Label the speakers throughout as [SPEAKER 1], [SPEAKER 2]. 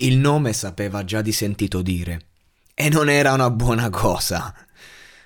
[SPEAKER 1] Il nome sapeva già di sentito dire. E non era una buona cosa.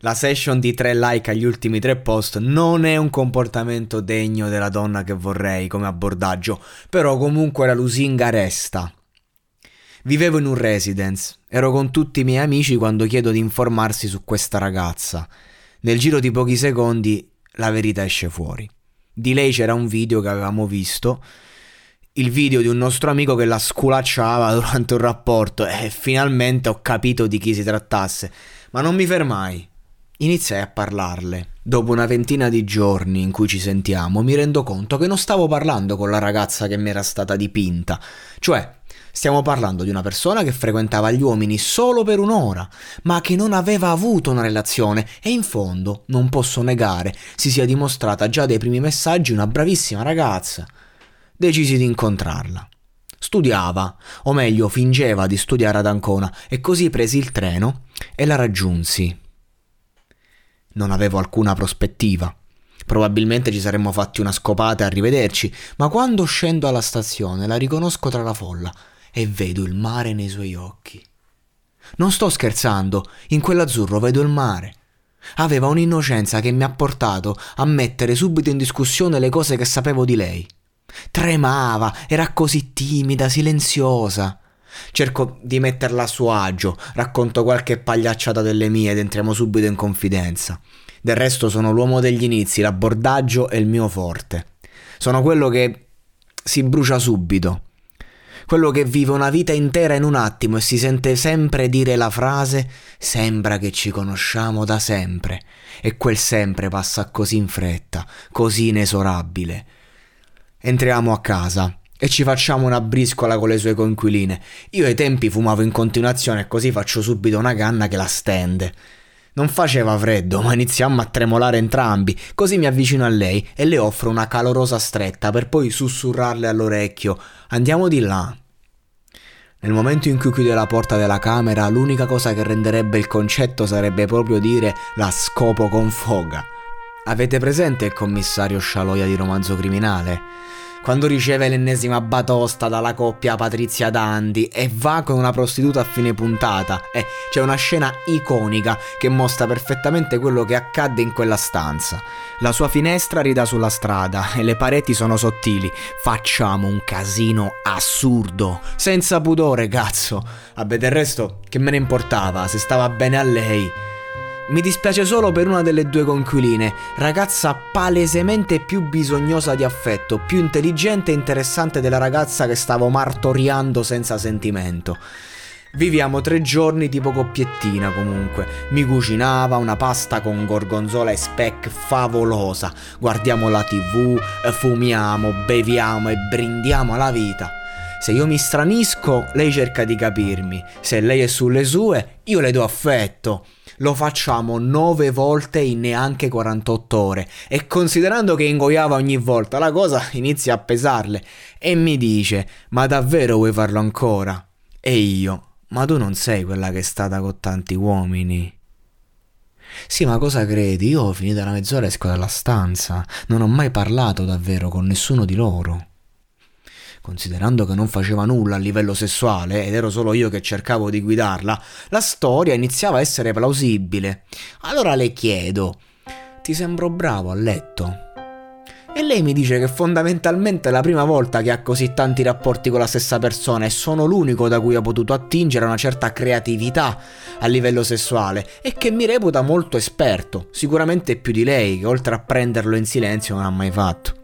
[SPEAKER 1] La session di tre like agli ultimi tre post non è un comportamento degno della donna che vorrei come abbordaggio, però comunque la lusinga resta. Vivevo in un residence, ero con tutti i miei amici quando chiedo di informarsi su questa ragazza. Nel giro di pochi secondi la verità esce fuori. Di lei c'era un video che avevamo visto il video di un nostro amico che la sculacciava durante un rapporto e finalmente ho capito di chi si trattasse. Ma non mi fermai. Iniziai a parlarle. Dopo una ventina di giorni in cui ci sentiamo, mi rendo conto che non stavo parlando con la ragazza che mi era stata dipinta. Cioè, stiamo parlando di una persona che frequentava gli uomini solo per un'ora, ma che non aveva avuto una relazione e in fondo, non posso negare, si sia dimostrata già dai primi messaggi una bravissima ragazza decisi di incontrarla. Studiava, o meglio fingeva di studiare ad Ancona, e così presi il treno e la raggiunsi. Non avevo alcuna prospettiva. Probabilmente ci saremmo fatti una scopata e arrivederci, ma quando scendo alla stazione la riconosco tra la folla e vedo il mare nei suoi occhi. Non sto scherzando, in quell'azzurro vedo il mare. Aveva un'innocenza che mi ha portato a mettere subito in discussione le cose che sapevo di lei. Tremava, era così timida, silenziosa. Cerco di metterla a suo agio, racconto qualche pagliacciata delle mie ed entriamo subito in confidenza. Del resto sono l'uomo degli inizi, l'abbordaggio è il mio forte. Sono quello che si brucia subito. Quello che vive una vita intera in un attimo e si sente sempre dire la frase sembra che ci conosciamo da sempre. E quel sempre passa così in fretta, così inesorabile. Entriamo a casa e ci facciamo una briscola con le sue coinquiline. Io ai tempi fumavo in continuazione e così faccio subito una canna che la stende. Non faceva freddo, ma iniziamo a tremolare entrambi, così mi avvicino a lei e le offro una calorosa stretta per poi sussurrarle all'orecchio Andiamo di là. Nel momento in cui chiude la porta della camera, l'unica cosa che renderebbe il concetto sarebbe proprio dire la scopo con foga. Avete presente il commissario Scialoia di romanzo criminale? Quando riceve l'ennesima batosta dalla coppia Patrizia Dandi e va con una prostituta a fine puntata e c'è una scena iconica che mostra perfettamente quello che accadde in quella stanza. La sua finestra rida sulla strada e le pareti sono sottili. Facciamo un casino assurdo, senza pudore, cazzo. Vabbè, del resto, che me ne importava se stava bene a lei. Mi dispiace solo per una delle due conquiline, ragazza palesemente più bisognosa di affetto, più intelligente e interessante della ragazza che stavo martoriando senza sentimento. Viviamo tre giorni tipo coppiettina comunque. Mi cucinava una pasta con gorgonzola e speck favolosa. Guardiamo la tv, fumiamo, beviamo e brindiamo alla vita. Se io mi stranisco, lei cerca di capirmi. Se lei è sulle sue, io le do affetto. Lo facciamo nove volte in neanche 48 ore e considerando che ingoiava ogni volta la cosa inizia a pesarle e mi dice ma davvero vuoi farlo ancora? E io ma tu non sei quella che è stata con tanti uomini. Sì, ma cosa credi? Io ho finito la mezz'ora e esco dalla stanza. Non ho mai parlato davvero con nessuno di loro. Considerando che non faceva nulla a livello sessuale ed ero solo io che cercavo di guidarla, la storia iniziava a essere plausibile. Allora le chiedo: Ti sembro bravo a letto? E lei mi dice che fondamentalmente è la prima volta che ha così tanti rapporti con la stessa persona e sono l'unico da cui ho potuto attingere una certa creatività a livello sessuale e che mi reputa molto esperto, sicuramente più di lei che oltre a prenderlo in silenzio non ha mai fatto.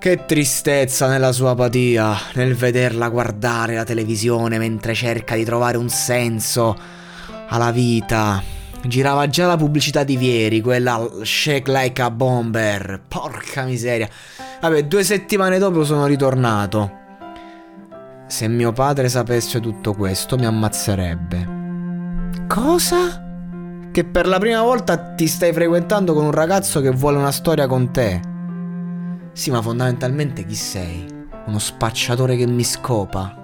[SPEAKER 1] Che tristezza nella sua apatia, nel vederla guardare la televisione mentre cerca di trovare un senso alla vita, Girava già la pubblicità di Vieri, quella Shake Like a Bomber. Porca miseria. Vabbè, due settimane dopo sono ritornato. Se mio padre sapesse tutto questo mi ammazzerebbe. Cosa? Che per la prima volta ti stai frequentando con un ragazzo che vuole una storia con te. Sì, ma fondamentalmente chi sei? Uno spacciatore che mi scopa?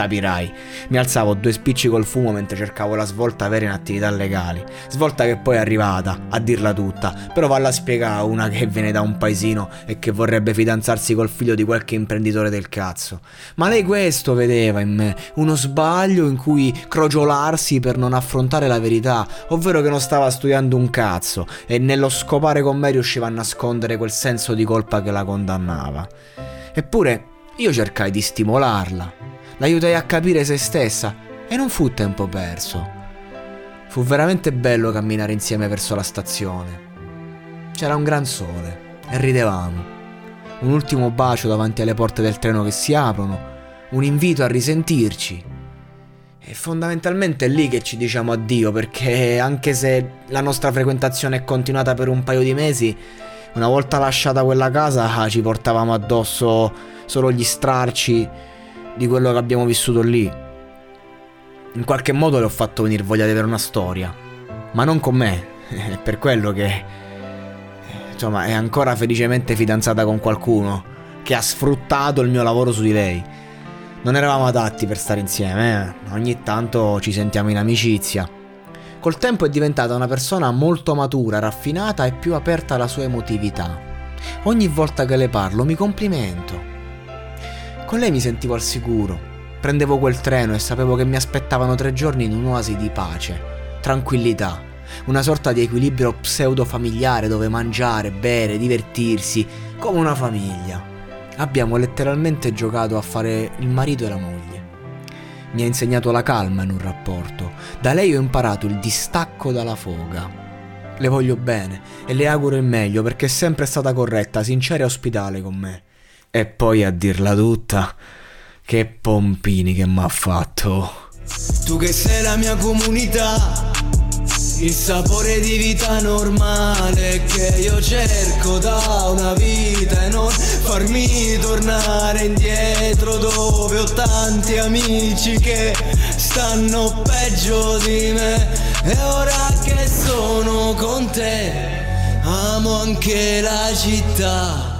[SPEAKER 1] Capirai. Mi alzavo due spicci col fumo mentre cercavo la svolta vera in attività legali. Svolta che poi è arrivata, a dirla tutta, però valla a spiegare una che viene da un paesino e che vorrebbe fidanzarsi col figlio di qualche imprenditore del cazzo. Ma lei questo vedeva in me, uno sbaglio in cui crogiolarsi per non affrontare la verità, ovvero che non stava studiando un cazzo e nello scopare con me riusciva a nascondere quel senso di colpa che la condannava. Eppure io cercai di stimolarla, l'aiutai a capire se stessa e non fu tempo perso. Fu veramente bello camminare insieme verso la stazione. C'era un gran sole e ridevamo. Un ultimo bacio davanti alle porte del treno che si aprono, un invito a risentirci. E fondamentalmente è lì che ci diciamo addio perché anche se la nostra frequentazione è continuata per un paio di mesi, una volta lasciata quella casa ci portavamo addosso solo gli strarci di quello che abbiamo vissuto lì. In qualche modo le ho fatto venire voglia di avere una storia, ma non con me, è per quello che... Insomma, è ancora felicemente fidanzata con qualcuno che ha sfruttato il mio lavoro su di lei. Non eravamo adatti per stare insieme, eh? ogni tanto ci sentiamo in amicizia. Col tempo è diventata una persona molto matura, raffinata e più aperta alla sua emotività. Ogni volta che le parlo mi complimento. Con lei mi sentivo al sicuro. Prendevo quel treno e sapevo che mi aspettavano tre giorni in un'oasi di pace, tranquillità, una sorta di equilibrio pseudo-familiare dove mangiare, bere, divertirsi, come una famiglia. Abbiamo letteralmente giocato a fare il marito e la moglie. Mi ha insegnato la calma in un rapporto. Da lei ho imparato il distacco dalla foga. Le voglio bene e le auguro il meglio perché è sempre stata corretta, sincera e ospitale con me. E poi a dirla tutta, che pompini che mi ha fatto.
[SPEAKER 2] Tu che sei la mia comunità, il sapore di vita normale che io cerco da una vita e non farmi tornare indietro dove ho tanti amici che stanno peggio di me e ora che sono con te amo anche la città